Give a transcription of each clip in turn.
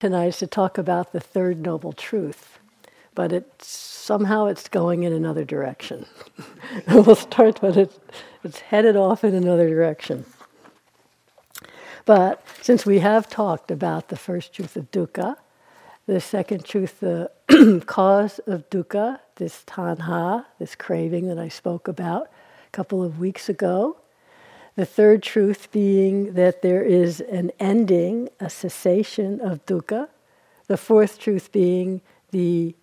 tonight is to talk about the third noble truth, but it somehow it's going in another direction. we'll start, but it's, it's headed off in another direction. But since we have talked about the first truth of dukkha, the second truth, the cause of dukkha, this tanha, this craving that I spoke about a couple of weeks ago, the third truth being that there is an ending, a cessation of dukkha. The fourth truth being the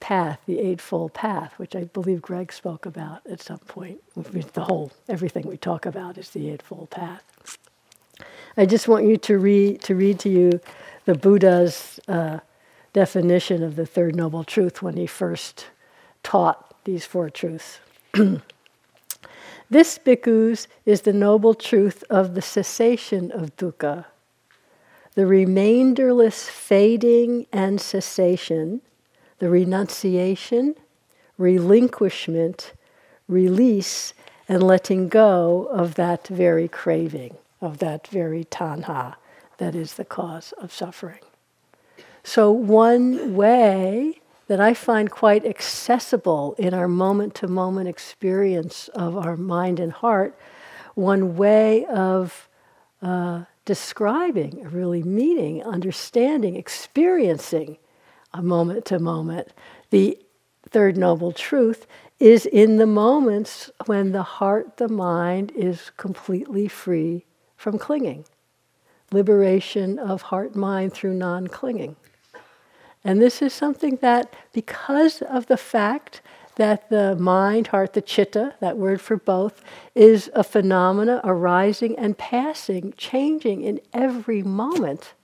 path, the Eightfold Path, which I believe Greg spoke about at some point. The whole, everything we talk about is the Eightfold Path. I just want you to read to, read to you the Buddha's uh, definition of the Third Noble Truth when he first taught these four truths. This, bhikkhus, is the noble truth of the cessation of dukkha, the remainderless fading and cessation, the renunciation, relinquishment, release, and letting go of that very craving, of that very tanha that is the cause of suffering. So, one way that I find quite accessible in our moment to moment experience of our mind and heart, one way of uh, describing, really meeting, understanding, experiencing a moment to moment the third noble truth is in the moments when the heart, the mind is completely free from clinging. Liberation of heart mind through non clinging. And this is something that, because of the fact that the mind, heart, the chitta, that word for both, is a phenomena arising and passing, changing in every moment.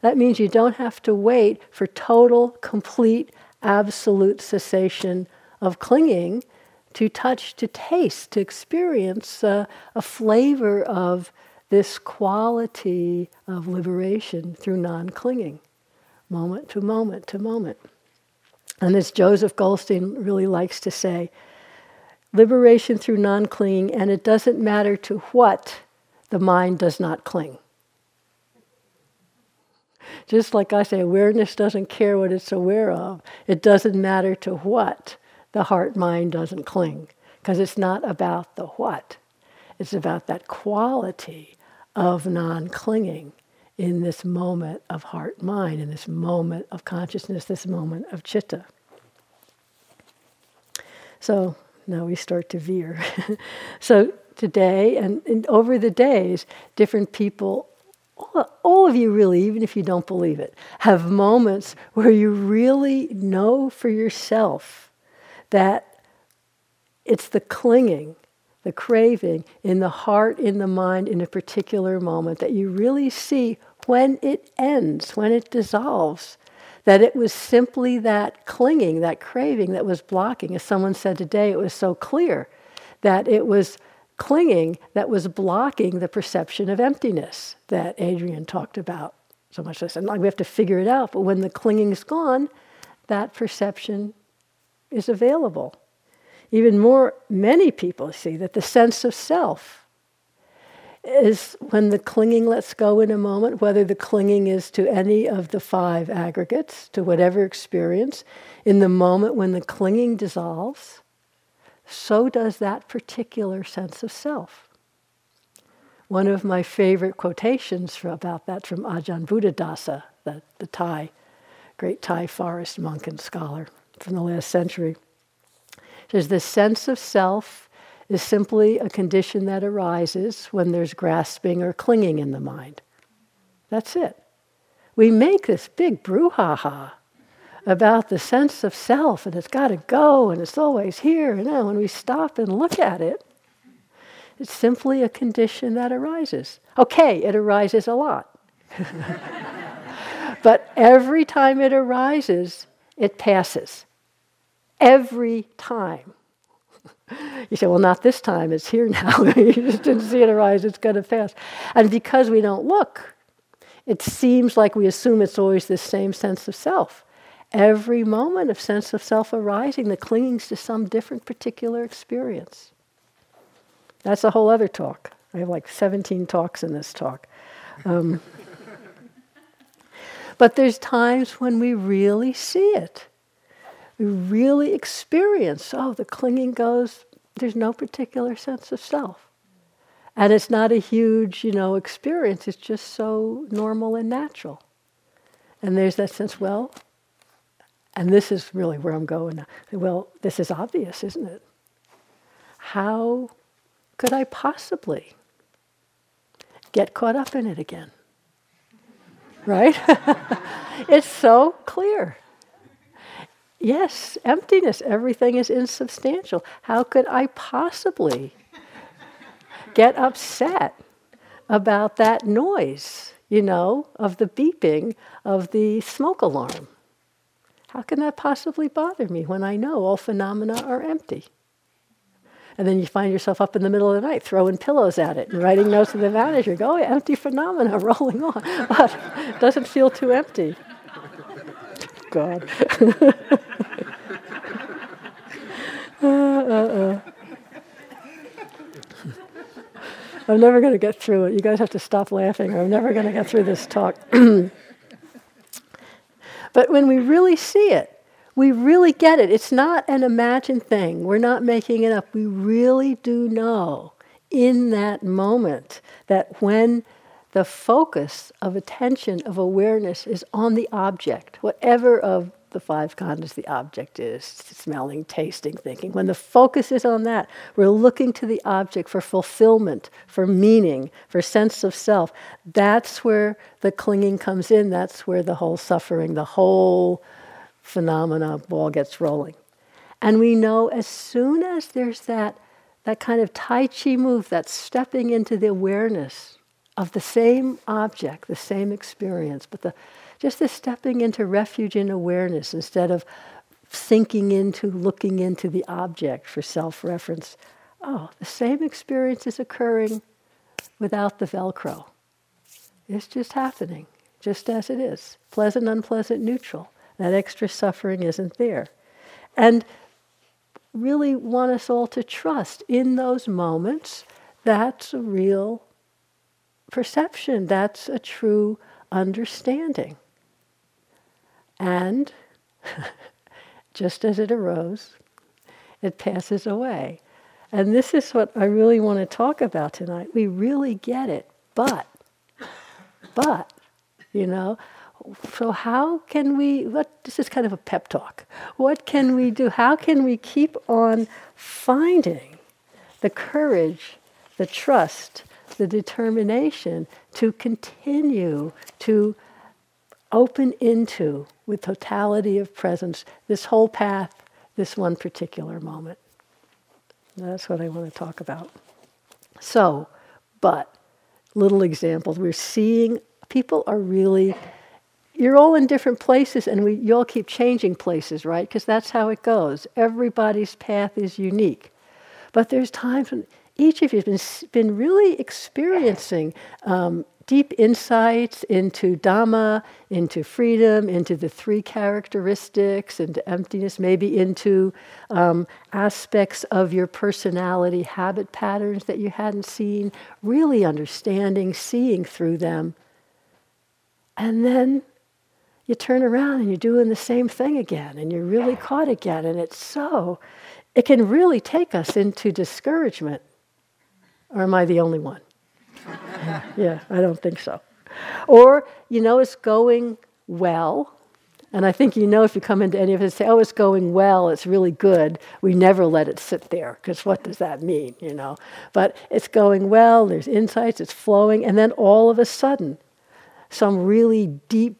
That means you don't have to wait for total, complete, absolute cessation of clinging to touch, to taste, to experience uh, a flavor of this quality of liberation through non clinging moment to moment to moment. And as Joseph Goldstein really likes to say, liberation through non clinging, and it doesn't matter to what the mind does not cling. Just like I say, awareness doesn't care what it's aware of. It doesn't matter to what the heart mind doesn't cling, because it's not about the what, it's about that quality of non clinging in this moment of heart mind, in this moment of consciousness, this moment of chitta. So now we start to veer. so today and, and, over the days, different people, all, all of you really, even if you don't believe it, have moments where you really know for yourself that it's the clinging the craving in the heart, in the mind, in a particular moment, that you really see when it ends, when it dissolves, that it was simply that clinging, that craving that was blocking. As someone said today, it was so clear that it was clinging that was blocking the perception of emptiness that Adrian talked about so much. I said, we have to figure it out, but when the clinging is gone, that perception is available. Even more, many people see that the sense of self is when the clinging lets go in a moment, whether the clinging is to any of the five aggregates, to whatever experience, in the moment when the clinging dissolves, so does that particular sense of self. One of my favorite quotations about that from Ajahn Buddhadasa, the, the Thai, great Thai forest monk and scholar from the last century, says the sense of self is simply a condition that arises when there's grasping or clinging in the mind. That's it. We make this big brouhaha about the sense of self and it's got to go and it's always here. And then when we stop and look at it, it's simply a condition that arises. Okay, it arises a lot. but every time it arises, it passes. Every time. You say, well, not this time, it's here now. you just didn't see it arise, it's going to pass. And because we don't look, it seems like we assume it's always this same sense of self. Every moment of sense of self arising, the clinging's to some different particular experience. That's a whole other talk. I have like 17 talks in this talk. Um, But there's times when we really see it. We really experience, oh, the clinging goes, there's no particular sense of self. And it's not a huge, you know, experience. It's just so normal and natural. And there's that sense, well, and this is really where I'm going. Well, this is obvious, isn't it? How could I possibly get caught up in it again? Right? it's so clear. Yes, emptiness, everything is insubstantial. How could I possibly get upset about that noise, you know, of the beeping of the smoke alarm? How can that possibly bother me when I know all phenomena are empty? And then you find yourself up in the middle of the night throwing pillows at it and writing notes to the manager. Go, oh, empty phenomena rolling on. But it doesn't feel too empty. God. uh, uh, uh. I'm never going to get through it. You guys have to stop laughing, or I'm never going to get through this talk. but when we really see it, we really get it. It's not an imagined thing. We're not making it up. We really do know in that moment that when the focus of attention, of awareness is on the object, whatever of the five khandhas the object is smelling, tasting, thinking. When the focus is on that, we're looking to the object for fulfillment, for meaning, for sense of self. That's where the clinging comes in. That's where the whole suffering, the whole phenomena ball gets rolling. And we know as soon as there's that, that kind of Tai Chi move, that stepping into the awareness of the same object, the same experience, but the, just the stepping into refuge in awareness instead of sinking into looking into the object for self reference. Oh, the same experience is occurring without the Velcro. It's just happening, just as it is pleasant, unpleasant, neutral. That extra suffering isn't there. And really want us all to trust in those moments that's a real perception, that's a true understanding. And just as it arose, it passes away. And this is what I really want to talk about tonight. We really get it, but, but, you know, so how can we what this is kind of a pep talk what can we do how can we keep on finding the courage the trust the determination to continue to open into with totality of presence this whole path this one particular moment that's what i want to talk about so but little examples we're seeing people are really you're all in different places and we, you all keep changing places, right? Because that's how it goes. Everybody's path is unique. But there's times when each of you has been, been really experiencing um, deep insights into Dhamma, into freedom, into the three characteristics, into emptiness, maybe into um, aspects of your personality, habit patterns that you hadn't seen, really understanding, seeing through them. And then you turn around and you're doing the same thing again and you're really caught again. And it's so, it can really take us into discouragement. Or am I the only one? yeah, I don't think so. Or, you know, it's going well. And I think you know if you come into any of it and say, oh, it's going well, it's really good, we never let it sit there, because what does that mean, you know? But it's going well, there's insights, it's flowing, and then all of a sudden, some really deep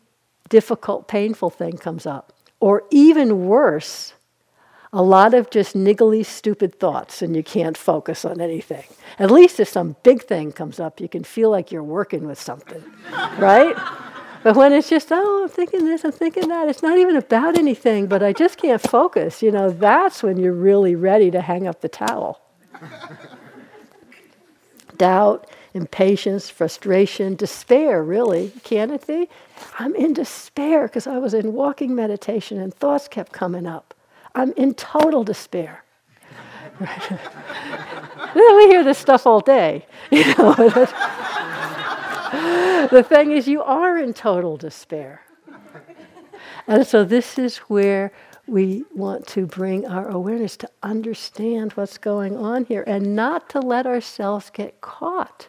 difficult, painful thing comes up. Or even worse, a lot of just niggly, stupid thoughts, and you can't focus on anything. At least if some big thing comes up, you can feel like you're working with something, right? But when it's just, oh, I'm thinking this, I'm thinking that, it's not even about anything, but I just can't focus, you know, that's when you're really ready to hang up the towel. Doubt, impatience, frustration, despair, really, can it be? I'm in despair because I was in walking meditation and thoughts kept coming up. I'm in total despair. we hear this stuff all day. You know, the thing is, you are in total despair. and so this is where we want to bring our awareness to understand what's going on here and not to let ourselves get caught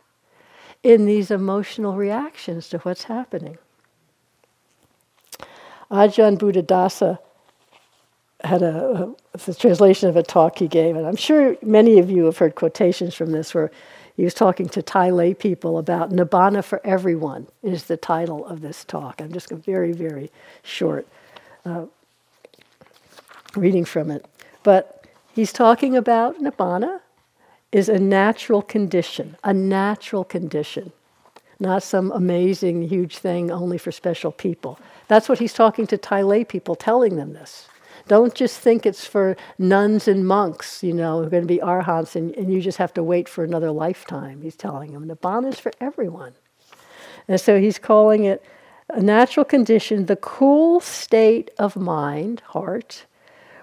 in these emotional reactions to what's happening. Ajahn Buddhadasa had a, a, translation of a talk he gave, and I'm sure many of you have heard quotations from this where he was talking to Thai lay people about Nibbana for everyone is the title of this talk. I'm just a very, very short uh, reading from it. But he's talking about Nibbana is a natural condition, a natural condition, not some amazing, huge thing only for special people. That's what he's talking to Thai lay people, telling them this. Don't just think it's for nuns and monks, you know, who are going to be arhants and, and you just have to wait for another lifetime. He's telling them. The Nibbana is for everyone. And so he's calling it a natural condition, the cool state of mind, heart,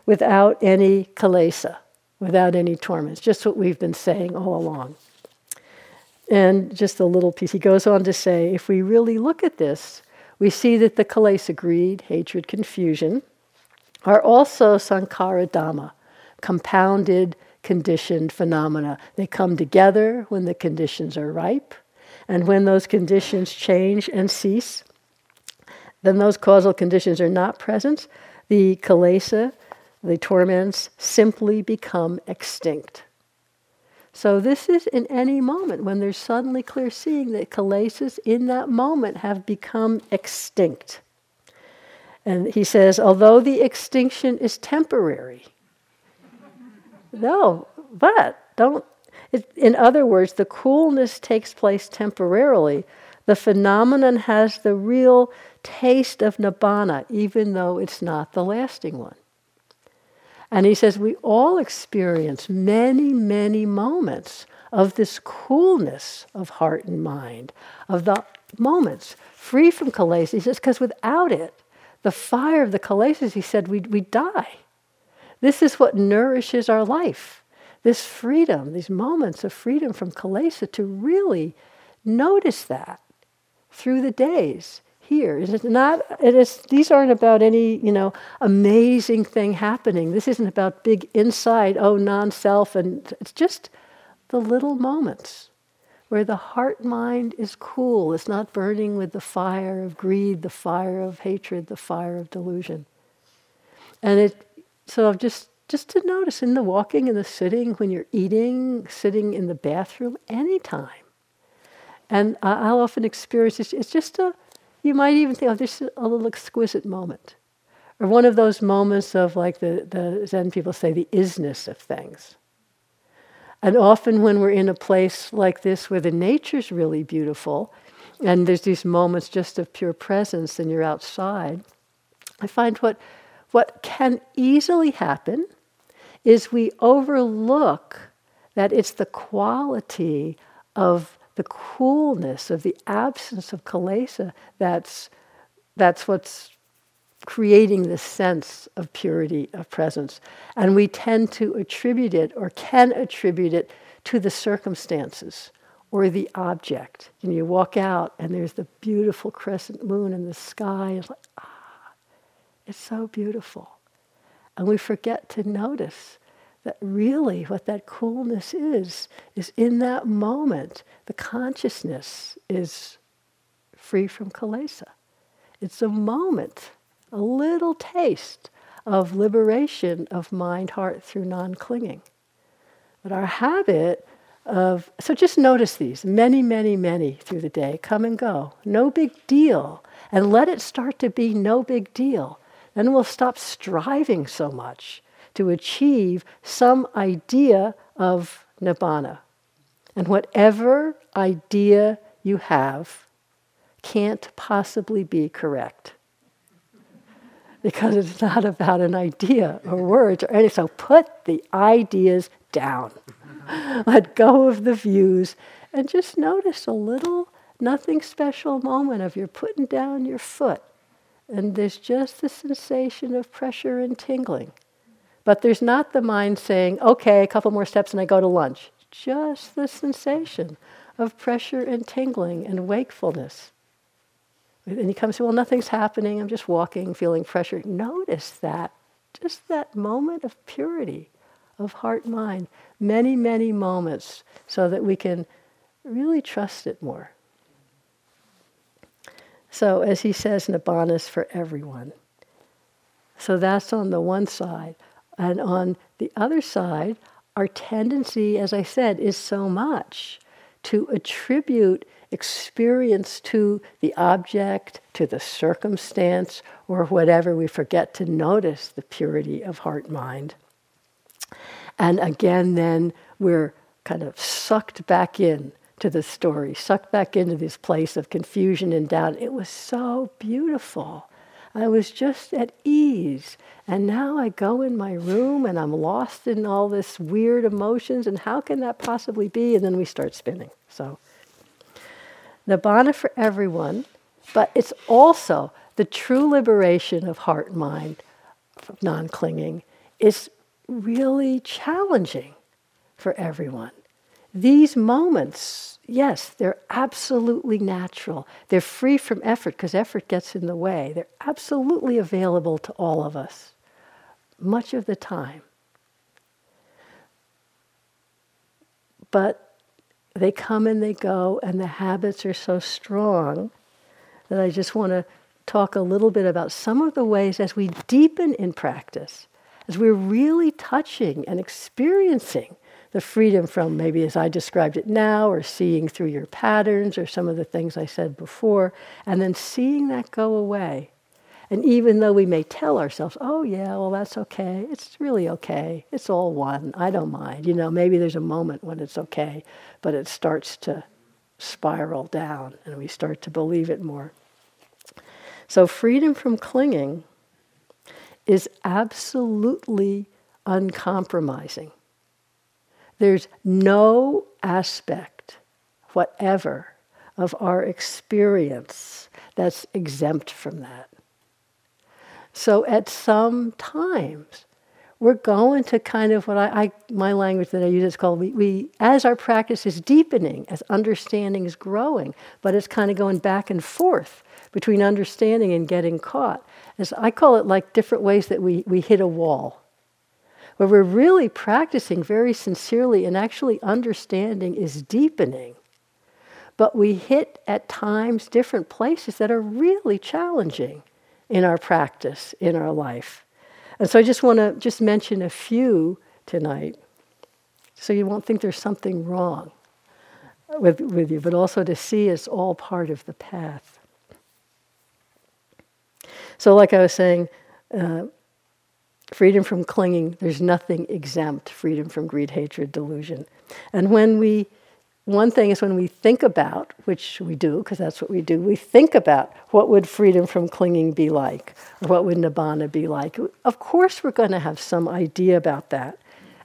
without any kilesa, without any torments. Just what we've been saying all along. And just a little piece. He goes on to say if we really look at this, we see that the kilesa, greed, hatred, confusion, are also sankhara dhamma, compounded, conditioned phenomena. They come together when the conditions are ripe, and when those conditions change and cease, then those causal conditions are not present. The kilesa, the torments, simply become extinct. So, this is in any moment when there's suddenly clear seeing that kilesas in that moment have become extinct. And he says, although the extinction is temporary, no, but don't. It, in other words, the coolness takes place temporarily. The phenomenon has the real taste of nibbana, even though it's not the lasting one. And he says, we all experience many, many moments of this coolness of heart and mind, of the moments free from kilesa. He says, because without it, the fire of the kilesas, he said, we we die. This is what nourishes our life. This freedom, these moments of freedom from kilesa, to really notice that through the days here. It is not, it is, these aren't about any, you know, amazing thing happening. This isn't about big insight, oh, non self, and it's just the little moments where the heart mind is cool. It's not burning with the fire of greed, the fire of hatred, the fire of delusion. And it, so just, just to notice in the walking and the sitting, when you're eating, sitting in the bathroom, anytime. And I'll often experience it's just a, you might even think, oh, this is a little exquisite moment. Or one of those moments of, like the, the Zen people say, the isness of things. And often, when we're in a place like this where the nature's really beautiful, and there's these moments just of pure presence, and you're outside, I find what, what can easily happen is we overlook that it's the quality of the coolness of the absence of kilesa that's, that's what's creating this sense of purity of presence. And we tend to attribute it or can attribute it to the circumstances or the object. And you walk out and there's the beautiful crescent moon in the sky. It's like, ah, it's so beautiful. And we forget to notice that really what that coolness is, is in that moment, the consciousness is free from kilesa. It's a moment a little taste of liberation of mind, heart through non clinging. But our habit of, so just notice these many, many, many through the day, come and go, no big deal. And let it start to be no big deal. Then we'll stop striving so much to achieve some idea of nibbana. And whatever idea you have can't possibly be correct because it's not about an idea or words or anything. So put the ideas down. Mm-hmm. Let go of the views and just notice a little, nothing special moment of you're putting down your foot. And there's just the sensation of pressure and tingling. But there's not the mind saying, okay, a couple more steps and I go to lunch. Just the sensation of pressure and tingling and wakefulness And you come say, well, nothing's happening. I'm just walking, feeling pressure. Notice that, just that moment of purity of heart mind. Many, many moments so that we can really trust it more. So, as he says, Nibbana is for everyone. So that's on the one side. And on the other side, our tendency, as I said, is so much to attribute experience to the object, to the circumstance, or whatever. We forget to notice the purity of heart mind. And again, then we're kind of sucked back in to the story, sucked back into this place of confusion and doubt. It was so beautiful. I was just at ease. And now I go in my room and I'm lost in all this weird emotions. And how can that possibly be? And then we start spinning. So, Nibbana for everyone, but it's also the true liberation of heart and mind, from non clinging, is really challenging for everyone. These moments, yes, they're absolutely natural. They're free from effort because effort gets in the way. They're absolutely available to all of us much of the time. But they come and they go, and the habits are so strong that I just want to talk a little bit about some of the ways as we deepen in practice, as we're really touching and experiencing the freedom from maybe as I described it now, or seeing through your patterns, or some of the things I said before, and then seeing that go away. And even though we may tell ourselves, oh, yeah, well, that's okay, it's really okay, it's all one, I don't mind. You know, maybe there's a moment when it's okay, but it starts to spiral down and we start to believe it more. So, freedom from clinging is absolutely uncompromising. There's no aspect, whatever, of our experience that's exempt from that. So at some times, we're going to kind of what I, I, my language that I use is called we, we as our practice is deepening, as understanding is growing, but it's kind of going back and forth between understanding and getting caught. As I call it like different ways that we, we hit a wall where we're really practicing very sincerely and actually understanding is deepening. But we hit at times different places that are really challenging in our practice, in our life. And so I just want to just mention a few tonight so you won't think there's something wrong with, with you, but also to see it's all part of the path. So, like I was saying, uh, freedom from clinging, there's nothing exempt, freedom from greed, hatred, delusion. And when we, one thing is when we think about, which we do, because that's what we do, we think about what would freedom from clinging be like, or what would nibbana be like. Of course, we're going to have some idea about that.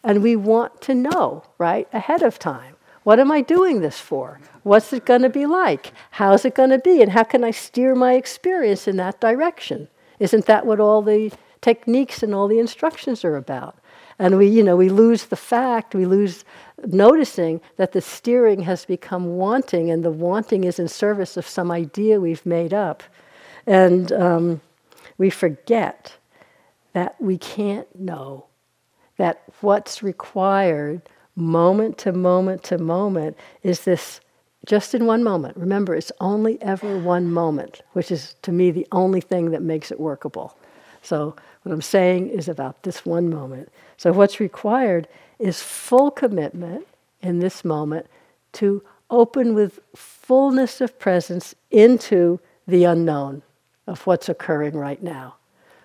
And we want to know, right, ahead of time. What am I doing this for? What's it going to be like? How's it going to be? And how can I steer my experience in that direction? Isn't that what all the techniques and all the instructions are about. And we, you know, we lose the fact, we lose noticing that the steering has become wanting, and the wanting is in service of some idea we've made up. And um, we forget that we can't know, that what's required moment to moment to moment is this just in one moment. Remember, it's only ever one moment, which is to me the only thing that makes it workable. So what I'm saying is about this one moment. So, what's required is full commitment in this moment to open with fullness of presence into the unknown of what's occurring right now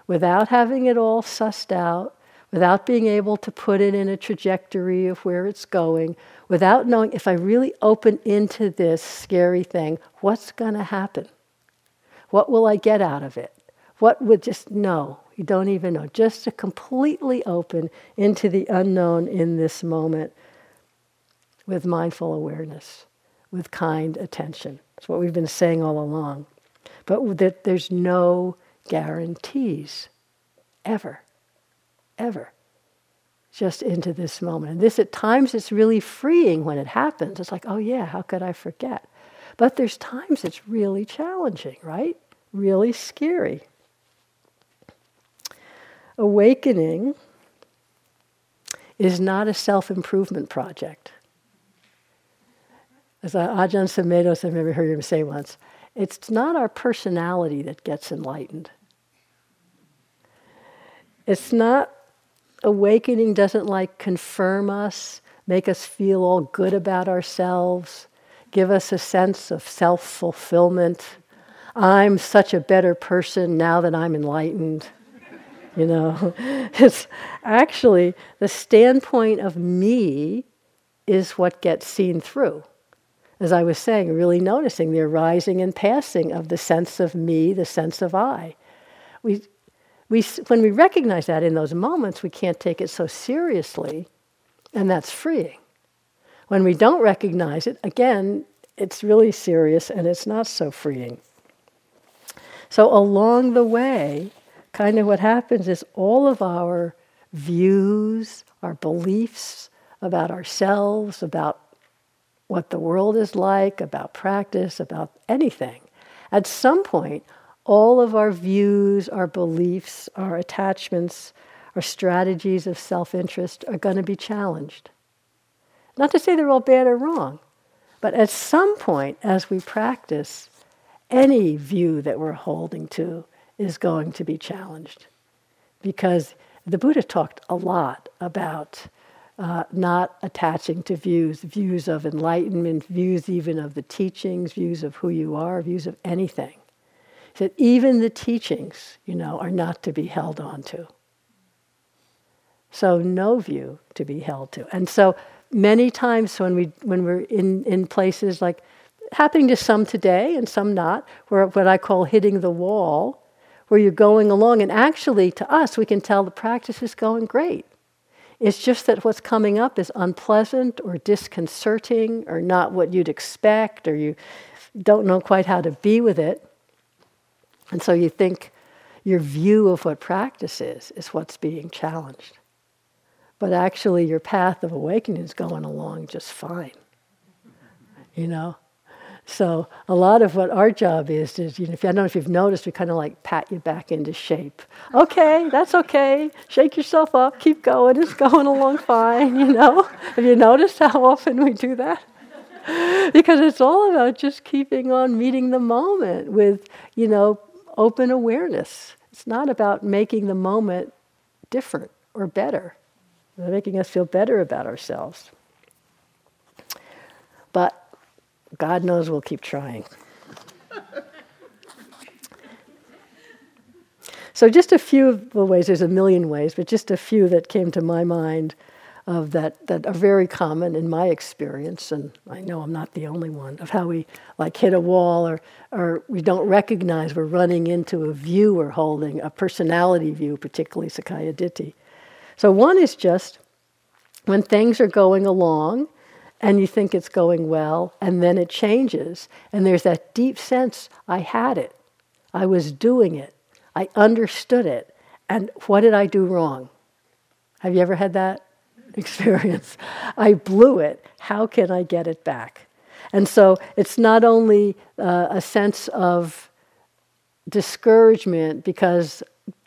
without having it all sussed out, without being able to put it in a trajectory of where it's going, without knowing if I really open into this scary thing, what's going to happen? What will I get out of it? What would just know? You don't even know. Just to completely open into the unknown in this moment with mindful awareness, with kind attention. That's what we've been saying all along. But that there's no guarantees, ever, ever, just into this moment. And this, at times, it's really freeing when it happens. It's like, oh yeah, how could I forget? But there's times it's really challenging, right? really scary. Awakening is not a self improvement project. As Ajahn Sumedho, I remember heard him say once, it's not our personality that gets enlightened. It's not, awakening doesn't like confirm us, make us feel all good about ourselves, give us a sense of self fulfillment. I'm such a better person now that I'm enlightened. You know, it's actually the standpoint of me is what gets seen through. As I was saying, really noticing the arising and passing of the sense of me, the sense of I. We, we, when we recognize that in those moments, we can't take it so seriously, and that's freeing. When we don't recognize it, again, it's really serious and it's not so freeing. So, along the way, kind of what happens is all of our views, our beliefs about ourselves, about what the world is like, about practice, about anything, at some point, all of our views, our beliefs, our attachments, our strategies of self interest are going to be challenged. Not to say they're all bad or wrong, but at some point, as we practice, any view that we're holding to is going to be challenged. Because the Buddha talked a lot about uh, not attaching to views, views of enlightenment, views even of the teachings, views of who you are, views of anything. He said even the teachings, you know, are not to be held on to. So no view to be held to. And so many times when we when we're in, in places like happening to some today and some not, where what I call hitting the wall, where you're going along, and actually to us we can tell the practice is going great. It's just that what's coming up is unpleasant or disconcerting or not what you'd expect, or you don't know quite how to be with it. And so you think your view of what practice is is what's being challenged. But actually, your path of awakening is going along just fine. You know? So a lot of what our job is is, you know, if I don't know if you've noticed, we kind of like pat you back into shape. Okay, that's okay. Shake yourself up. Keep going. It's going along fine. You know. Have you noticed how often we do that? because it's all about just keeping on meeting the moment with, you know, open awareness. It's not about making the moment different or better making us feel better about ourselves. But God knows we'll keep trying. so, just a few of the ways, there's a million ways, but just a few that came to my mind of that, that are very common in my experience, and I know I'm not the only one, of how we like hit a wall or, or we don't recognize we're running into a view we're holding, a personality view, particularly Sakkaya Ditthi. So, one is just when things are going along and you think it's going well, and then it changes, and there's that deep sense I had it, I was doing it, I understood it, and what did I do wrong? Have you ever had that experience? I blew it. How can I get it back? And so it's not only uh, a sense of discouragement because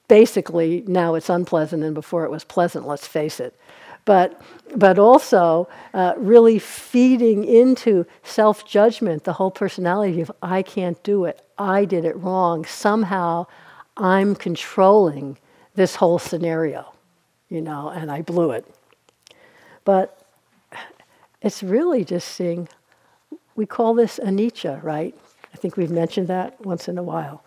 basically now it's unpleasant and before it was pleasant, let's face it. But, but also uh, really feeding into self judgment, the whole personality of I can't do it, I did it wrong, somehow I'm controlling this whole scenario, you know, and I blew it. But it's really just seeing, we call this anicca, right? I think we've mentioned that once in a while.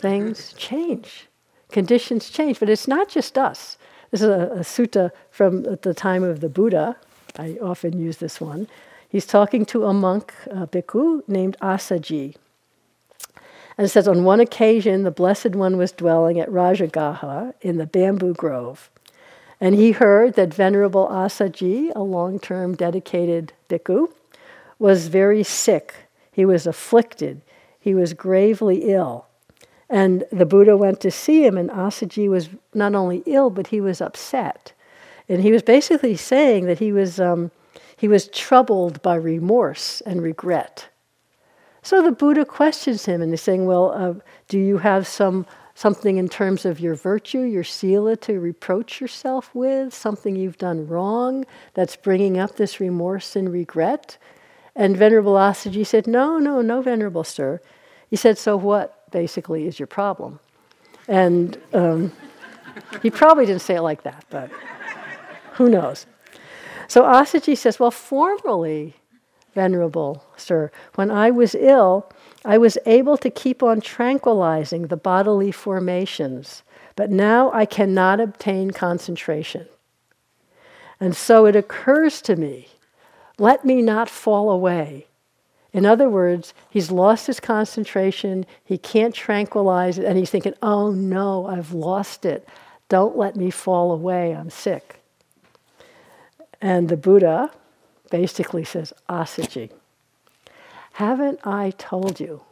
Things change conditions change. But it's not just us. This is a, a sutta from the time of the Buddha. I often use this one. He's talking to a monk, a bhikkhu, named Assaji. And it says, on one occasion, the Blessed One was dwelling at Rajagaha in the bamboo grove. And he heard that Venerable Assaji, a long term dedicated bhikkhu, was very sick. He was afflicted. He was gravely ill. And the Buddha went to see him, and Assaji was not only ill, but he was upset. And he was basically saying that he was, um, he was troubled by remorse and regret. So the Buddha questions him and he's saying, Well, uh, do you have some something in terms of your virtue, your sila to reproach yourself with, something you've done wrong that's bringing up this remorse and regret? And Venerable Assaji said, No, no, no, Venerable Sir. He said, So what basically is your problem? And um, he probably didn't say it like that, but who knows? So Assaji says, Well, formerly, Venerable Sir, when I was ill, I was able to keep on tranquilizing the bodily formations, but now I cannot obtain concentration. And so it occurs to me let me not fall away. In other words, he's lost his concentration, he can't tranquilize it, and he's thinking, oh no, I've lost it. Don't let me fall away, I'm sick. And the Buddha basically says, Assaji, haven't I told you?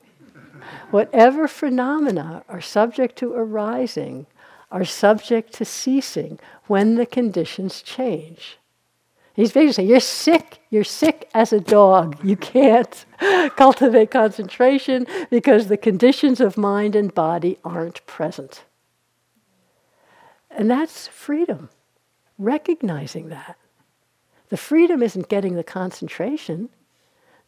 Whatever phenomena are subject to arising are subject to ceasing when the conditions change. He's basically saying, You're sick. You're sick as a dog. You can't cultivate concentration because the conditions of mind and body aren't present. And that's freedom, recognizing that. The freedom isn't getting the concentration,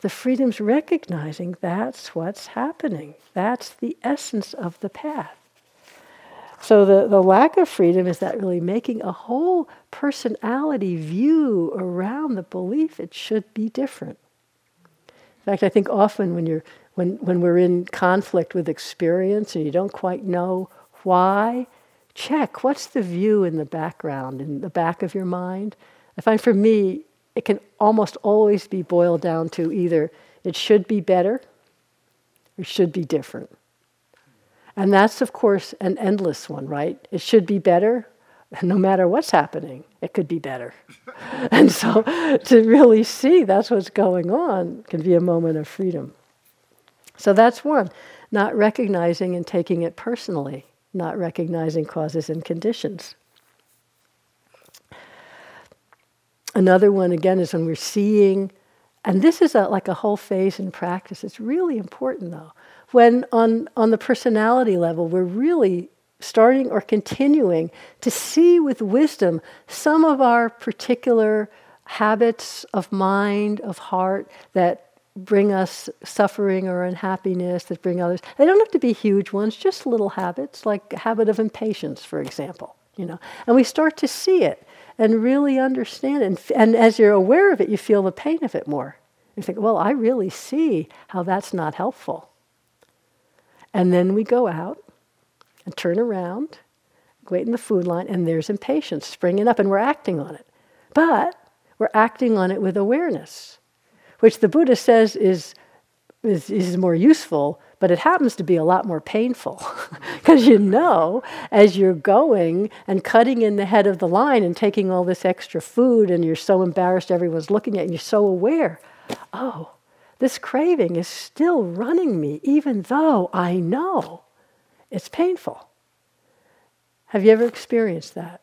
the freedom's recognizing that's what's happening. That's the essence of the path. So the, the lack of freedom is that really making a whole personality view around the belief it should be different. In fact, I think often when you're when, when we're in conflict with experience and you don't quite know why, check what's the view in the background, in the back of your mind. I find for me, it can almost always be boiled down to either it should be better or should be different. And that's, of course, an endless one, right? It should be better. No matter what's happening, it could be better. and so to really see that's what's going on can be a moment of freedom. So that's one, not recognizing and taking it personally, not recognizing causes and conditions. Another one, again, is when we're seeing, and this is a, like a whole phase in practice. It's really important, though when on, on the personality level, we're really starting or continuing to see with wisdom some of our particular habits of mind, of heart that bring us suffering or unhappiness, that bring others. They don't have to be huge ones, just little habits, like habit of impatience, for example. You know, and we start to see it and really understand it. And, and as you're aware of it, you feel the pain of it more. You think, well, I really see how that's not helpful. And then we go out and turn around, wait in the food line, and there's impatience springing up, and we're acting on it. But we're acting on it with awareness, which the Buddha says is, is, is more useful, but it happens to be a lot more painful. Because you know, as you're going and cutting in the head of the line and taking all this extra food, and you're so embarrassed everyone's looking at you, and you're so aware, oh, this craving is still running me, even though I know it's painful. Have you ever experienced that?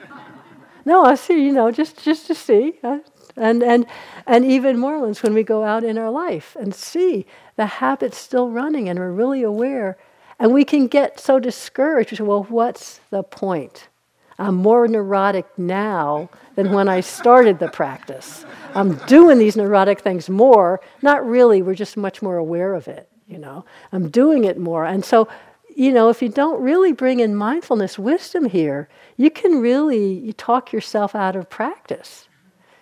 no, I see, you know, just, just to see. Uh, and, and, and even more when we go out in our life and see the habit's still running and we're really aware. And we can get so discouraged. Well, what's the point? I'm more neurotic now than when I started the practice. I'm doing these neurotic things more. Not really, we're just much more aware of it, you know. I'm doing it more. And so, you know, if you don't really bring in mindfulness wisdom here, you can really you talk yourself out of practice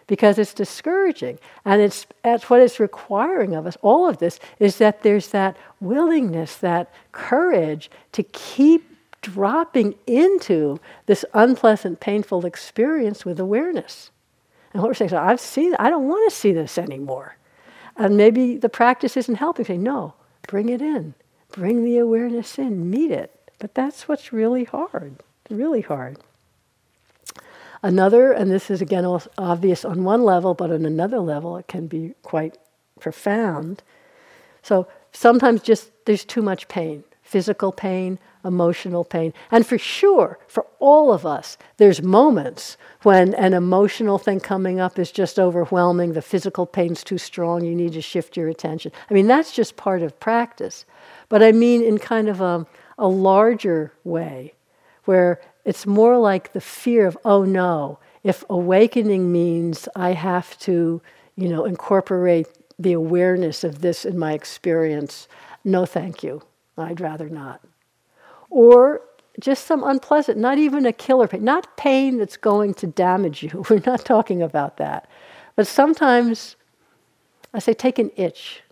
because it's discouraging. And it's that's what it's requiring of us. All of this is that there's that willingness, that courage to keep dropping into this unpleasant, painful experience with awareness. And what we're saying is, I've seen, I don't want to see this anymore. And maybe the practice isn't helping. Say, no, bring it in. Bring the awareness in, meet it. But that's what's really hard, really hard. Another, and this is again obvious on one level, but on another level, it can be quite profound. So sometimes just there's too much pain physical pain, emotional pain. And for sure, for all of us, there's moments when an emotional thing coming up is just overwhelming, the physical pain's too strong, you need to shift your attention. I mean, that's just part of practice. But I mean, in kind of a, a larger way, where it's more like the fear of, oh no, if awakening means I have to, you know, incorporate the awareness of this in my experience, no thank you. I'd rather not. Or just some unpleasant, not even a killer pain, not pain that's going to damage you. We're not talking about that. But sometimes I say, take an itch.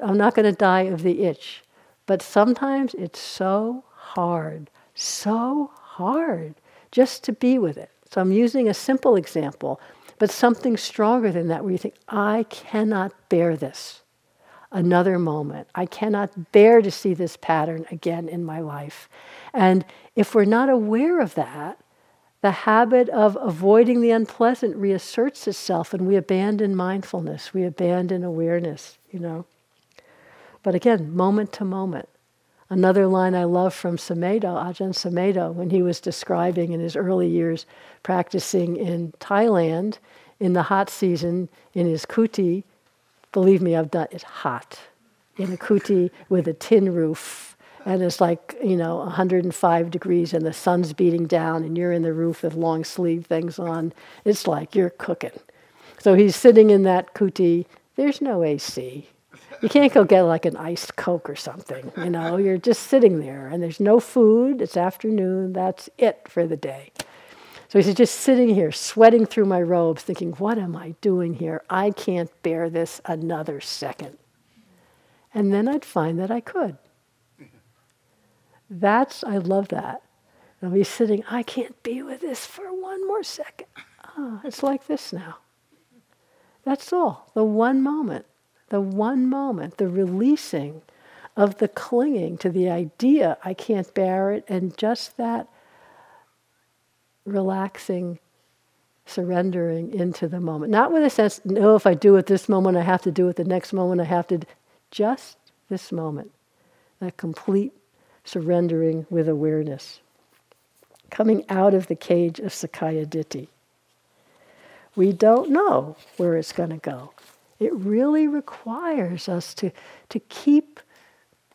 I'm not going to die of the itch. But sometimes it's so hard, so hard just to be with it. So I'm using a simple example, but something stronger than that where you think, I cannot bear this another moment. I cannot bear to see this pattern again in my life. And if we're not aware of that, the habit of avoiding the unpleasant reasserts itself and we abandon mindfulness, we abandon awareness, you know. But again, moment to moment. Another line I love from Sumedho, Ajahn Sumedho, when he was describing in his early years practicing in Thailand in the hot season in his kuti, believe me, I've done it hot in a kuti with a tin roof. And it's like, you know, 105 degrees and the sun's beating down and you're in the roof with long sleeve things on. It's like you're cooking. So he's sitting in that kuti. There's no AC. You can't go get like an iced Coke or something, you know. You're just sitting there and there's no food. It's afternoon. That's it for the day. So he's just sitting here, sweating through my robes, thinking, What am I doing here? I can't bear this another second. And then I'd find that I could. That's, I love that. I'll be sitting, I can't be with this for one more second. Oh, it's like this now. That's all. The one moment, the one moment, the releasing of the clinging to the idea I can't bear it, and just that relaxing, surrendering into the moment. Not with a sense, no, if I do it this moment, I have to do it the next moment, I have to. Just this moment. That complete surrendering with awareness. Coming out of the cage of Sakkaya Ditthi. We don't know where it's going to go. It really requires us to, to keep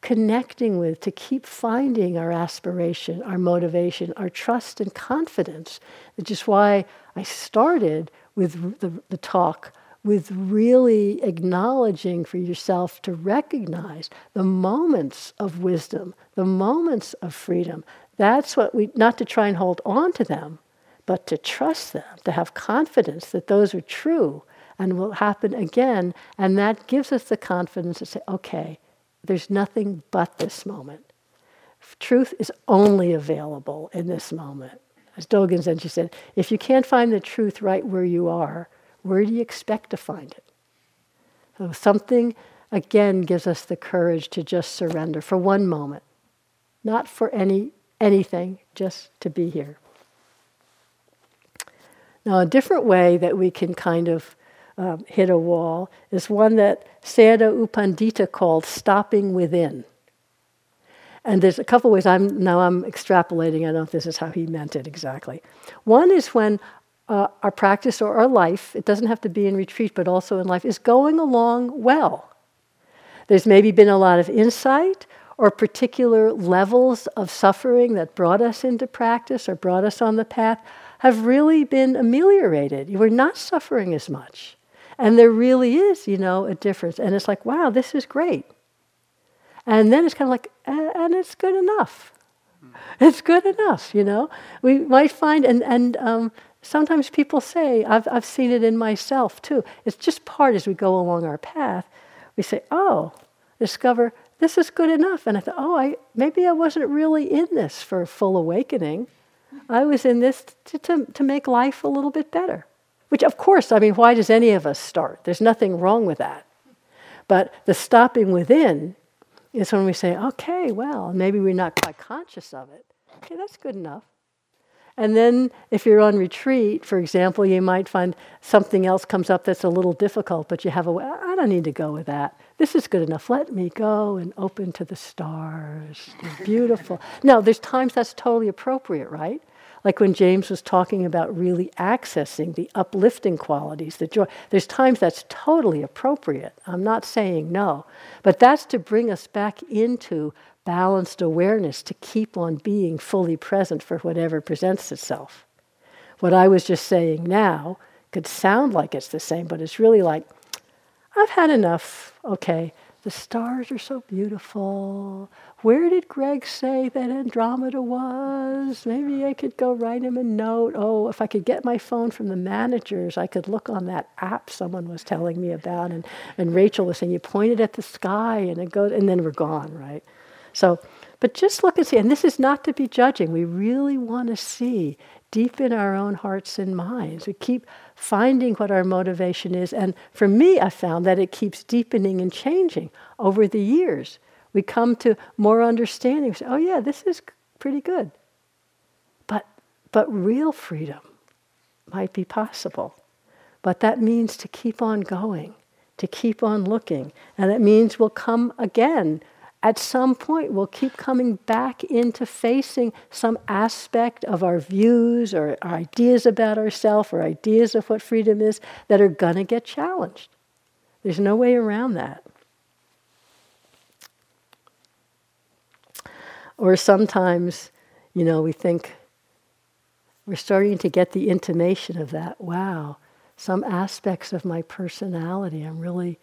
connecting with, to keep finding our aspiration, our motivation, our trust and confidence, which is why I started with the, the talk with really acknowledging for yourself to recognize the moments of wisdom, the moments of freedom. That's what we, not to try and hold on to them, but to trust them, to have confidence that those are true and will happen again. And that gives us the confidence to say, okay, there's nothing but this moment. Truth is only available in this moment. As Dogen Zenji said, if you can't find the truth right where you are, where do you expect to find it? So something, again, gives us the courage to just surrender for one moment. Not for any anything, just to be here. Now, a different way that we can kind of um, hit a wall is one that Sayadaw U Pandita called stopping within. And there's a couple ways. I'm now I'm extrapolating. I don't know if this is how he meant it exactly. One is when uh, our practice or our life, it doesn't have to be in retreat, but also in life, is going along well. There's maybe been a lot of insight or particular levels of suffering that brought us into practice or brought us on the path have really been ameliorated. We're not suffering as much. And there really is, you know, a difference. And it's like, wow, this is great. And then it's kind of like, and it's good enough. It's good enough, you know. We might find, and, and um, sometimes people say, I've, I've seen it in myself too. It's just part as we go along our path. We say, oh, discover this is good enough. And I thought, oh, I, maybe I wasn't really in this for full awakening. I was in this to, to, to make life a little bit better. Which, of course, I mean, why does any of us start? There's nothing wrong with that. But the stopping within is when we say, okay, well, maybe we're not quite conscious of it. Okay, that's good enough. And then if you're on retreat, for example, you might find something else comes up that's a little difficult, but you have a way, I don't need to go with that. this is good enough. Let me go and open to the stars. They're beautiful. now, there's times that's totally appropriate, right? Like when James was talking about really accessing the uplifting qualities, the joy. There's times that's totally appropriate. I'm not saying no. But that's to bring us back into balanced awareness to keep on being fully present for whatever presents itself. What I was just saying now could sound like it's the same, but it's really like, I've had enough. Okay, the stars are so beautiful. Where did Greg say that Andromeda was? Maybe I could go write him a note. Oh, if I could get my phone from the managers, I could look on that app someone was telling me about. And, and Rachel was saying, you pointed at the sky and it goes, and then we're gone, right? So, but just look and see. And this is not to be judging. We really want to see deep in our own hearts and minds. We keep finding what our motivation is. And for me, I found that it keeps deepening and changing over the years. We come to more understanding. We say, oh, yeah, this is pretty good. But, but real freedom might be possible. But that means to keep on going, to keep on looking. And it means we'll come again at some point we'll keep coming back into facing some aspect of our views or our ideas about ourselves or ideas of what freedom is that are going to get challenged. There's no way around that. Or sometimes, you know, we think we're starting to get the intimation of that. Wow, some aspects of my personality, I'm really,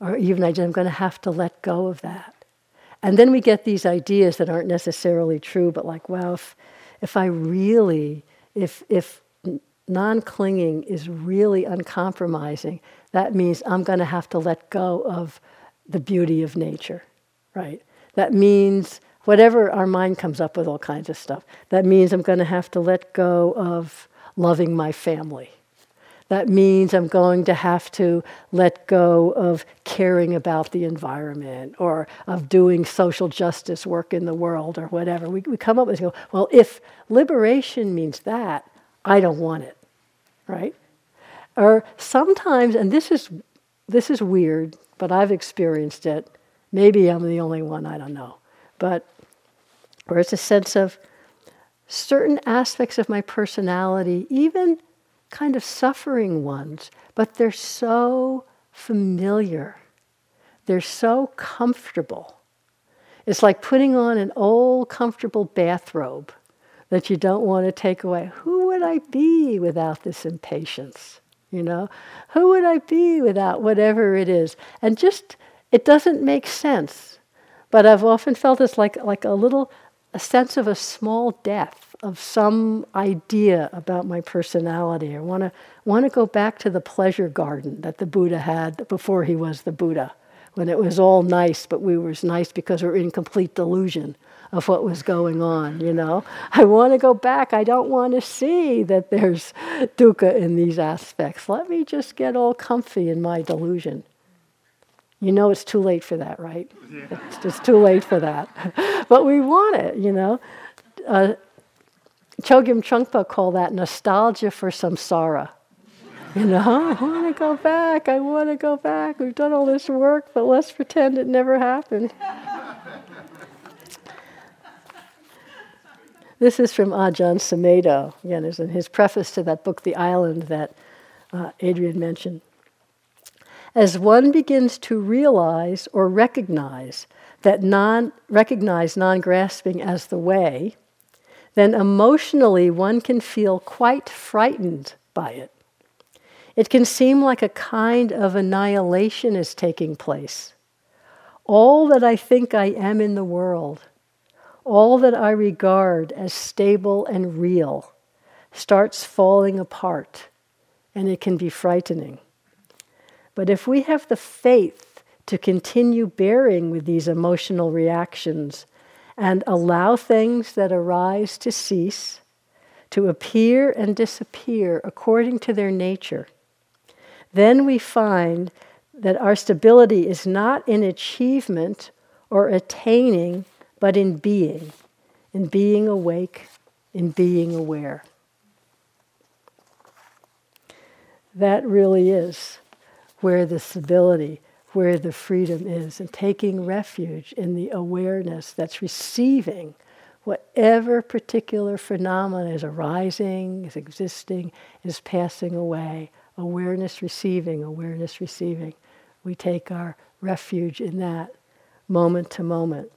or even I'm going to have to let go of that. And then we get these ideas that aren't necessarily true, but like, wow, if, if I really, if, if non clinging is really uncompromising, that means I'm going to have to let go of the beauty of nature, right? That means whatever our mind comes up with all kinds of stuff. That means I'm going to have to let go of loving my family that means I'm going to have to let go of caring about the environment or of doing social justice work in the world or whatever. We, we come up with, go, well, if liberation means that, I don't want it, right? Or sometimes, and this is, this is weird, but I've experienced it. Maybe I'm the only one, I don't know. But where it's a sense of certain aspects of my personality, even kind of suffering ones, but they're so familiar. They're so comfortable. It's like putting on an old, comfortable bathrobe that you don't want to take away. Who would I be without this impatience? You know, who would I be without whatever it is? And just, it doesn't make sense. But I've often felt it's like, like a little, a sense of a small death of some idea about my personality. I want to want to go back to the pleasure garden that the Buddha had before he was the Buddha, when it was all nice, but we were nice because we were in complete delusion of what was going on. You know, I want to go back. I don't want to see that there's dukkha in these aspects. Let me just get all comfy in my delusion. You know it's too late for that, right? Yeah. It's just too late for that. but we want it, you know. Uh, Chogyam Trungpa called that nostalgia for samsara. You know, I want to go back. I want to go back. We've done all this work, but let's pretend it never happened. this is from Ajahn Sumedho. Again, is in his preface to that book, The Island, that uh, Adrian mentioned. As one begins to realize or recognize that non recognize non-grasping as the way, then emotionally one can feel quite frightened by it. It can seem like a kind of annihilation is taking place. All that I think I am in the world, all that I regard as stable and real, starts falling apart, and it can be frightening. But if we have the faith to continue bearing with these emotional reactions and allow things that arise to cease, to appear and disappear according to their nature, then we find that our stability is not in achievement or attaining, but in being, in being awake, in being aware. That really is where the stability, where the freedom is and taking refuge in the awareness that's receiving whatever particular phenomenon is arising, is existing, is passing away. Awareness receiving, awareness receiving. We take our refuge in that moment to moment.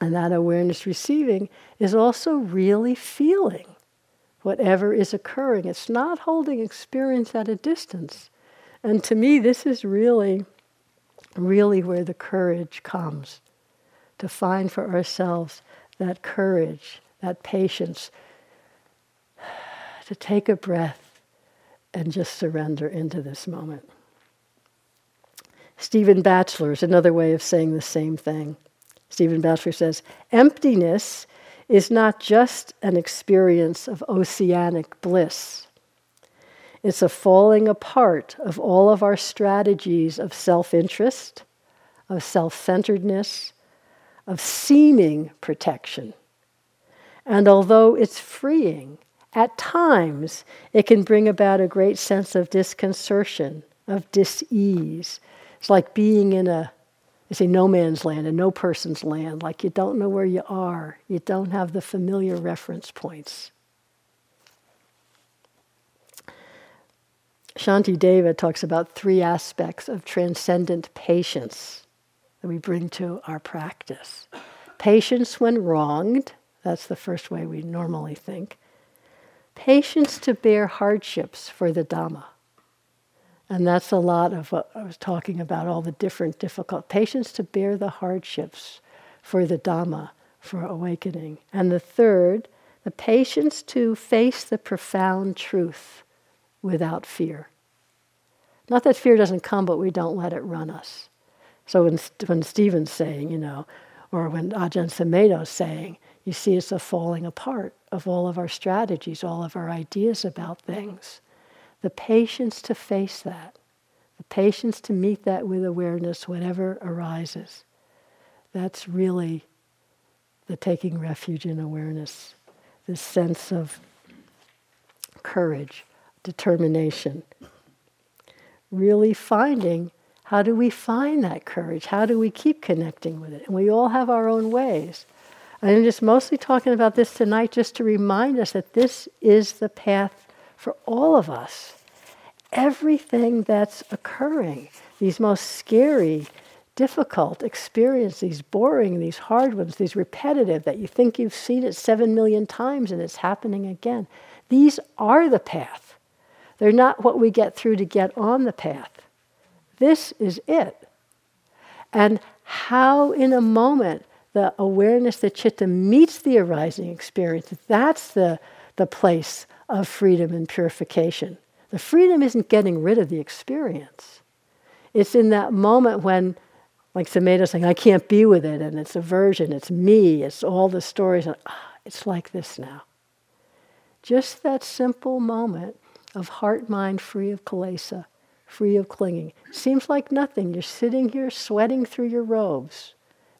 And that awareness receiving is also really feeling whatever is occurring. It's not holding experience at a distance. And to me, this is really, really where the courage comes to find for ourselves that courage, that patience, to take a breath and just surrender into this moment. Stephen Batchelor is another way of saying the same thing. Stephen Batchelor says, Emptiness is not just an experience of oceanic bliss. It's a falling apart of all of our strategies of self interest, of self centeredness, of seeming protection. And although it's freeing, at times it can bring about a great sense of disconcertion, of dis-ease. It's like being in a, I say, no man's land, a no person's land, like you don't know where you are, you don't have the familiar reference points. Shantideva talks about three aspects of transcendent patience that we bring to our practice. Patience when wronged, that's the first way we normally think. Patience to bear hardships for the Dhamma. And that's a lot of what I was talking about, all the different difficult patience to bear the hardships for the Dhamma, for awakening. And the third, the patience to face the profound truth without fear. Not that fear doesn't come, but we don't let it run us. So when, when Stephen's saying, you know, or when Ajahn Sumedho's saying, you see it's a falling apart of all of our strategies, all of our ideas about things. The patience to face that, the patience to meet that with awareness, whatever arises. That's really the taking refuge in awareness, this sense of courage, determination, really finding how do we find that courage? How do we keep connecting with it? And we all have our own ways. And I'm just mostly talking about this tonight just to remind us that this is the path for all of us. Everything that's occurring, these most scary, difficult experiences, these boring, these hard ones, these repetitive, that you think you've seen it seven million times and it's happening again, these are the path. They're not what we get through to get on the path. This is it. And how, in a moment, the awareness that chitta meets the arising experience, that's the, the place of freedom and purification. The freedom isn't getting rid of the experience. It's in that moment when, like Sumedho saying, I can't be with it, and it's aversion, it's me, it's all the stories, and ah, it's like this now. Just that simple moment of heart mind free of kilesa free of clinging. Seems like nothing. You're sitting here sweating through your robes,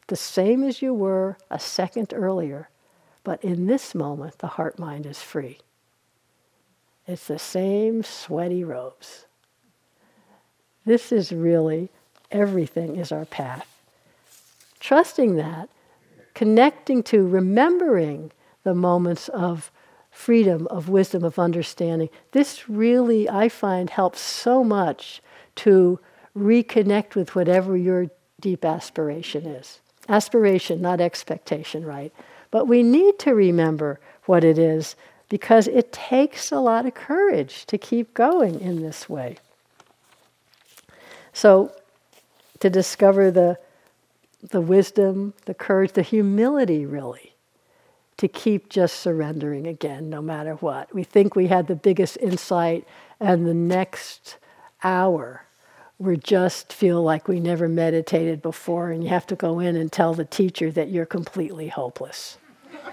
the same as you were a second earlier. But in this moment, the heart mind is free. It's the same sweaty robes. This is really everything is our path. Trusting that, connecting to, remembering the moments of freedom, of wisdom, of understanding. This really, I find, helps so much to reconnect with whatever your deep aspiration is. Aspiration, not expectation, right? But we need to remember what it is because it takes a lot of courage to keep going in this way. So, to discover the, the wisdom, the courage, the humility, really, to keep just surrendering again, no matter what. We think we had the biggest insight, and the next hour, we just feel like we never meditated before, and you have to go in and tell the teacher that you're completely hopeless.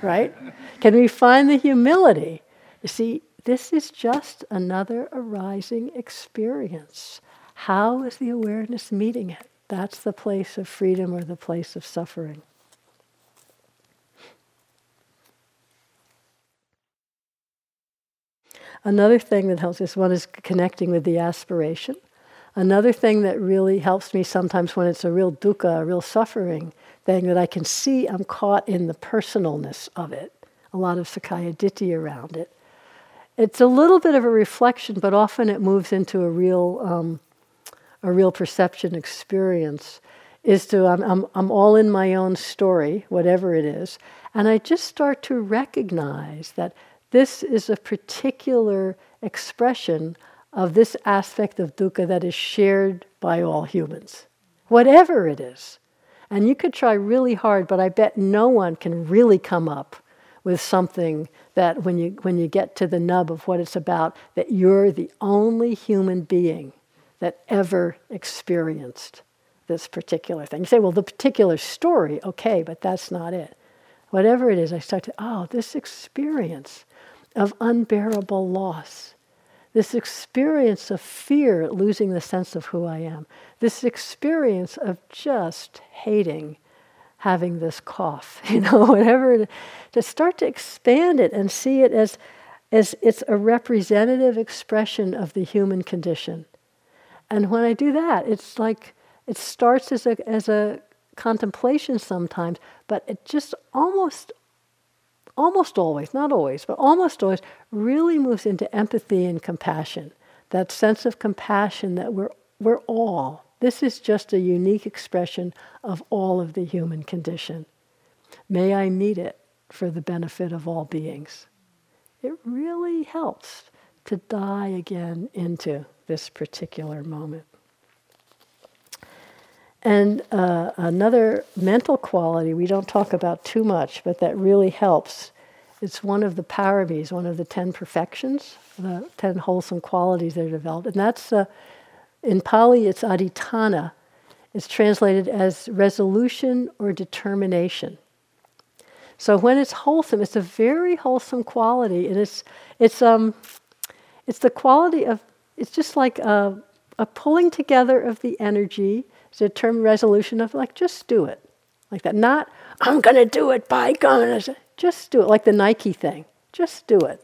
Right? Can we find the humility? You see, this is just another arising experience. How is the awareness meeting it? That's the place of freedom or the place of suffering. Another thing that helps us one is connecting with the aspiration. Another thing that really helps me sometimes when it's a real dukkha, a real suffering thing, that I can see I'm caught in the personalness of it. A lot of Sakkaya Ditthi around it. It's a little bit of a reflection, but often it moves into a real, um, a real perception experience. Is to I'm, I'm I'm all in my own story, whatever it is, and I just start to recognize that this is a particular expression of this aspect of dukkha that is shared by all humans, whatever it is. And you could try really hard, but I bet no one can really come up with something that when you, when you get to the nub of what it's about, that you're the only human being that ever experienced this particular thing. You say, well, the particular story, okay, but that's not it. Whatever it is, I start to, oh, this experience of unbearable loss. This experience of fear at losing the sense of who I am, this experience of just hating having this cough, you know, whatever, to start to expand it and see it as, as it's a representative expression of the human condition. And when I do that, it's like it starts as a, as a contemplation sometimes, but it just almost almost always, not always, but almost always, really moves into empathy and compassion. That sense of compassion that we're, we're all, this is just a unique expression of all of the human condition. May I meet it for the benefit of all beings. It really helps to die again into this particular moment. And uh, another mental quality we don't talk about too much, but that really helps. It's one of the paramis, one of the ten perfections, the ten wholesome qualities that are developed. And that's, uh, in Pali, it's adhitthana. It's translated as resolution or determination. So when it's wholesome, it's a very wholesome quality, and it's it's um it's the quality of it's just like a, a pulling together of the energy term resolution of like, just do it. Like that. Not, I'm going to do it by God. Just do it. Like the Nike thing. Just do it.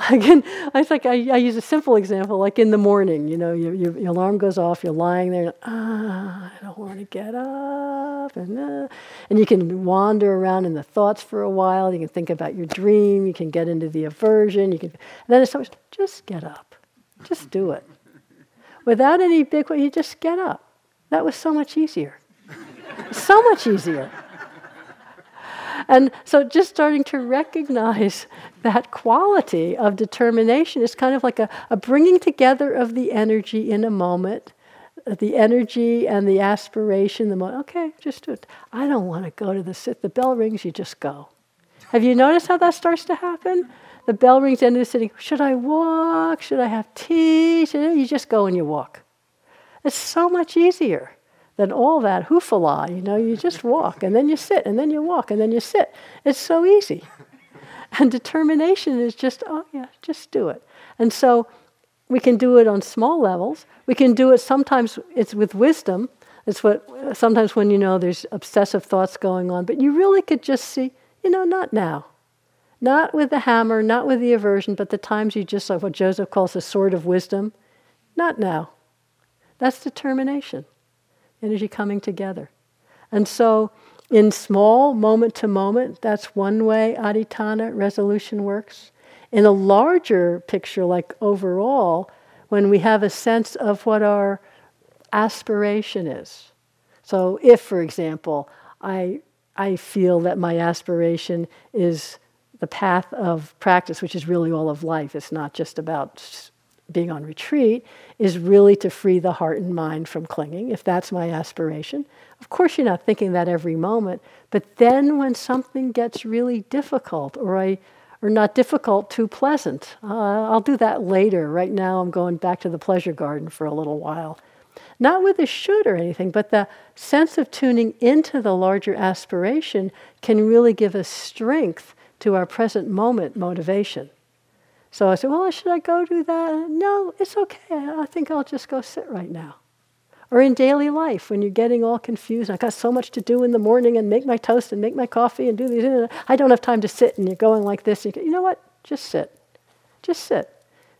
Again, I think I, I, use a simple example, like in the morning, you know, your, your, alarm goes off, you're lying there, ah, I don't want to get up, and uh, and you can wander around in the thoughts for a while. You can think about your dream. You can get into the aversion. You can, then it's much, just get up, just do it, without any big. You just get up. That was so much easier. so much easier. And so just starting to recognize that quality of determination is kind of like a, a bringing together of the energy in a moment, uh, the energy and the aspiration, the moment, okay, just do it. I don't want to go to the sit. The bell rings, you just go. Have you noticed how that starts to happen? The bell rings into the sitting. Should I walk? Should I have tea? Should I? You just go and you walk. It's so much easier than all that hoofala. You know, you just walk and then you sit and then you walk and then you sit. It's so easy. And determination is just, oh yeah, just do it. And so we can do it on small levels. We can do it sometimes, it's with wisdom. It's what sometimes when you know there's obsessive thoughts going on, but you really could just see, you know, not now. Not with the hammer, not with the aversion, but the times you just like what Joseph calls the sword of wisdom. Not now. That's determination, energy coming together. And so, in small, moment to moment, that's one way adhitthana resolution works. In a larger picture, like overall, when we have a sense of what our aspiration is. So, if, for example, I, I feel that my aspiration is the path of practice, which is really all of life, it's not just about being on retreat is really to free the heart and mind from clinging, if that's my aspiration. Of course, you're not thinking that every moment, but then when something gets really difficult, or I, or not difficult, too pleasant, uh, I'll do that later. Right now, I'm going back to the pleasure garden for a little while. Not with a should or anything, but the sense of tuning into the larger aspiration can really give us strength to our present moment motivation. So I said, Well, should I go do that? No, it's okay. I think I'll just go sit right now. Or in daily life, when you're getting all confused, I got so much to do in the morning and make my toast and make my coffee and do these. Uh, I don't have time to sit, and you're going like this. You, go, you know what? Just sit. Just sit.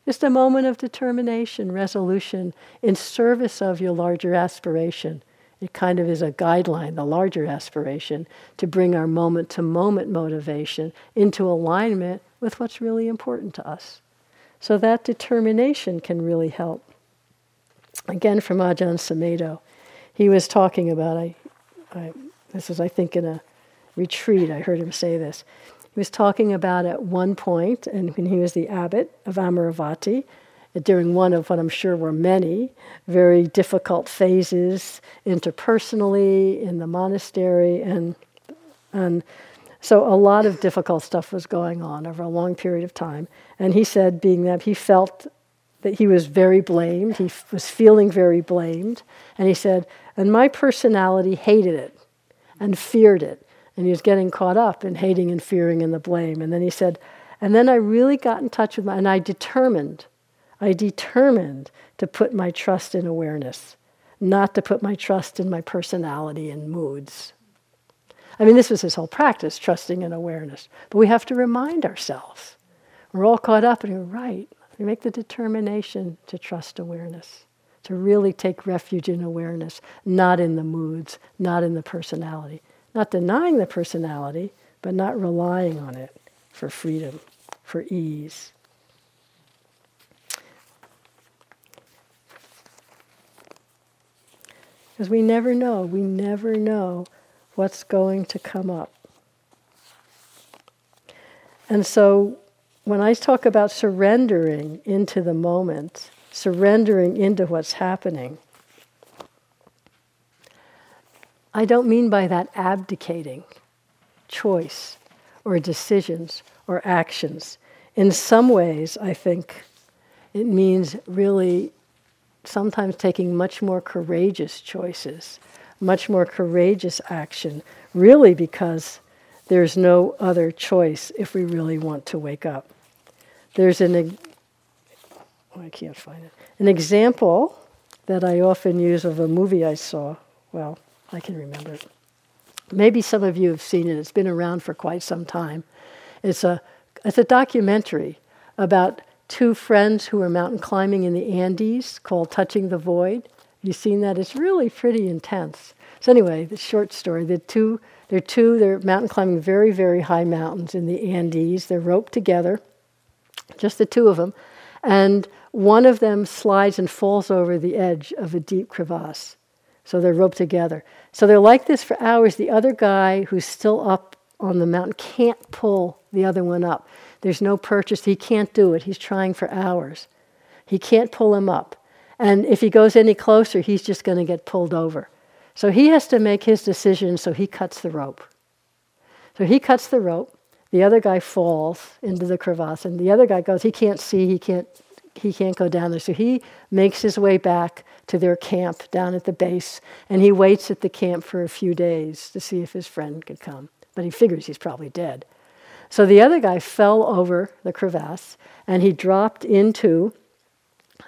Just a moment of determination, resolution in service of your larger aspiration. It kind of is a guideline, the larger aspiration, to bring our moment to moment motivation into alignment with what's really important to us. So that determination can really help. Again, from Ajahn Sumedho, he was talking about, I, I, this was, I think, in a retreat, I heard him say this. He was talking about at one point, and when he was the abbot of Amaravati, during one of what I'm sure were many very difficult phases interpersonally in the monastery, and and so a lot of difficult stuff was going on over a long period of time. And he said, being that he felt that he was very blamed, he f- was feeling very blamed, and he said, and my personality hated it and feared it. And he was getting caught up in hating and fearing and the blame. And then he said, and then I really got in touch with my, and I determined, I determined to put my trust in awareness, not to put my trust in my personality and moods. I mean, this was his whole practice, trusting in awareness. But we have to remind ourselves. We're all caught up and we're right. We make the determination to trust awareness to really take refuge in awareness, not in the moods, not in the personality. Not denying the personality, but not relying on it for freedom, for ease. Because we never know, we never know what's going to come up. And so when I talk about surrendering into the moment, surrendering into what's happening. I don't mean by that abdicating choice or decisions or actions. In some ways, I think it means really sometimes taking much more courageous choices, much more courageous action, really because there's no other choice if we really want to wake up. There's an Oh, I can't find it. An example that I often use of a movie I saw. Well, I can remember it. Maybe some of you have seen it. It's been around for quite some time. It's a it's a documentary about two friends who are mountain climbing in the Andes called Touching the Void. You've seen that? It's really pretty intense. So anyway, the short story: the two they're two they're mountain climbing very very high mountains in the Andes. They're roped together, just the two of them, and one of them slides and falls over the edge of a deep crevasse. So they're roped together. So they're like this for hours. The other guy who's still up on the mountain can't pull the other one up. There's no purchase. He can't do it. He's trying for hours. He can't pull him up. And if he goes any closer, he's just going to get pulled over. So he has to make his decision, so he cuts the rope. So he cuts the rope. The other guy falls into the crevasse, and the other guy goes, he can't see, he can't he can't go down there. So he makes his way back to their camp down at the base, and he waits at the camp for a few days to see if his friend could come. But he figures he's probably dead. So the other guy fell over the crevasse, and he dropped into,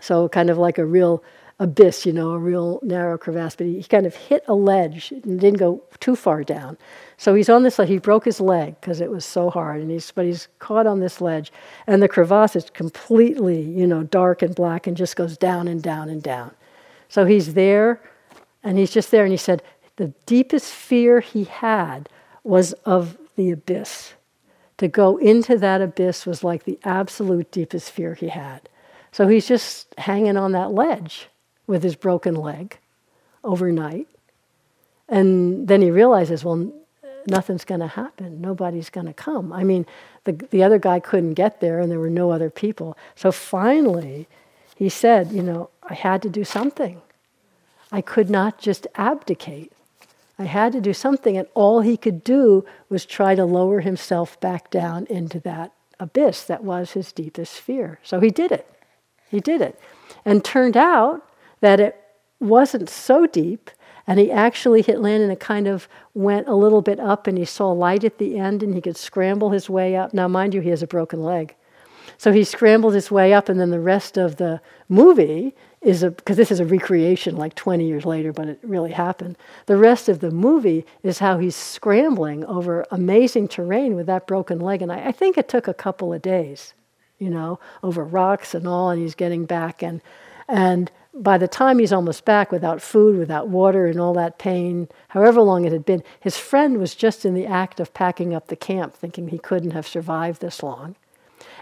so kind of like a real abyss, you know, a real narrow crevasse, but he, he kind of hit a ledge and didn't go too far down. So he's on this ledge. He broke his leg because it was so hard, and he's but he's caught on this ledge, and the crevasse is completely, you know, dark and black, and just goes down and down and down. So he's there, and he's just there, and he said the deepest fear he had was of the abyss. To go into that abyss was like the absolute deepest fear he had. So he's just hanging on that ledge with his broken leg overnight. And then he realizes, well, nothing's going to happen. Nobody's going to come. I mean, the, the other guy couldn't get there and there were no other people. So finally, he said, you know, I had to do something. I could not just abdicate. I had to do something, and all he could do was try to lower himself back down into that abyss that was his deepest fear. So he did it. He did it. And turned out that it wasn't so deep and he actually hit land and it kind of went a little bit up and he saw light at the end and he could scramble his way up. Now, mind you, he has a broken leg. So he scrambled his way up, and then the rest of the movie is a because this is a recreation like 20 years later, but it really happened. The rest of the movie is how he's scrambling over amazing terrain with that broken leg, and I, I think it took a couple of days you know, over rocks and all, and he's getting back. And, and by the time he's almost back without food, without water, and all that pain, however long it had been, his friend was just in the act of packing up the camp, thinking he couldn't have survived this long.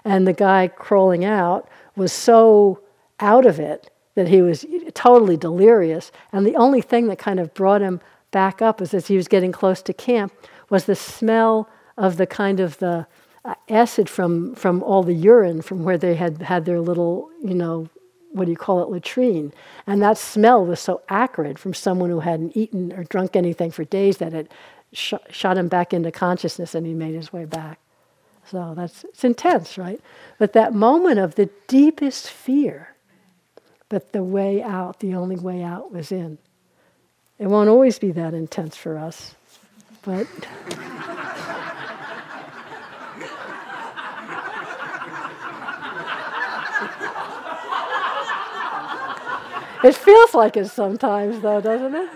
And the guy crawling out was so out of it that he was totally delirious. And the only thing that kind of brought him back up as he was getting close to camp was the smell of the kind of the Uh, acid from, from all the urine from where they had had their little, you know, what do you call it, latrine. And that smell was so acrid from someone who hadn't eaten or drunk anything for days that it sh- shot him back into consciousness and he made his way back. So that's it's intense, right? But that moment of the deepest fear, but the way out, the only way out was in. It won't always be that intense for us, but It feels like it sometimes, though, doesn't it?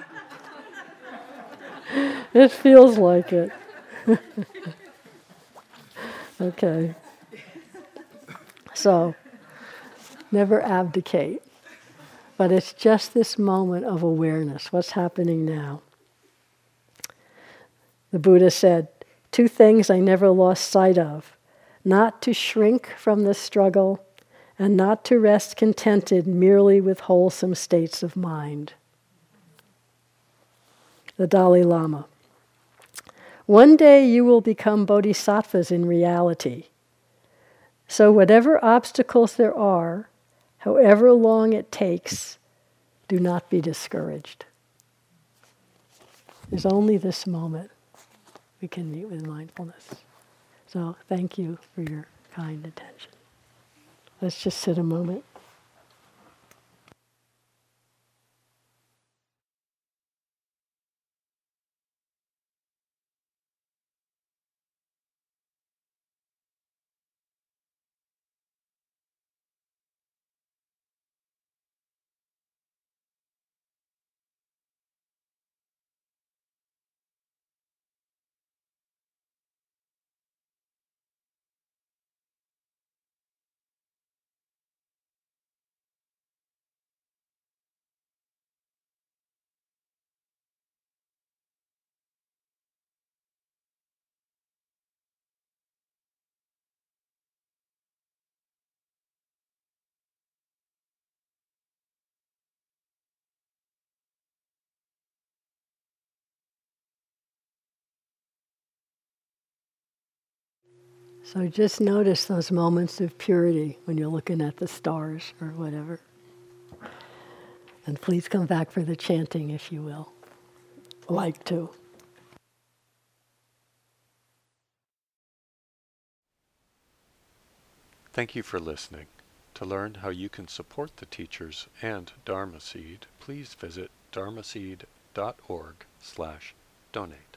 It feels like it. okay. So, never abdicate. But it's just this moment of awareness. What's happening now? The Buddha said, Two things I never lost sight of not to shrink from the struggle and not to rest contented merely with wholesome states of mind. The Dalai Lama. One day you will become bodhisattvas in reality. So, whatever obstacles there are, however long it takes, do not be discouraged. There's only this moment we can meet with mindfulness. So, thank you for your kind attention. Let's just sit a moment. So just notice those moments of purity when you're looking at the stars or whatever. And please come back for the chanting if you will. Like to. Thank you for listening. To learn how you can support the teachers and Dharma Seed, please visit dharmaseed.org slash donate.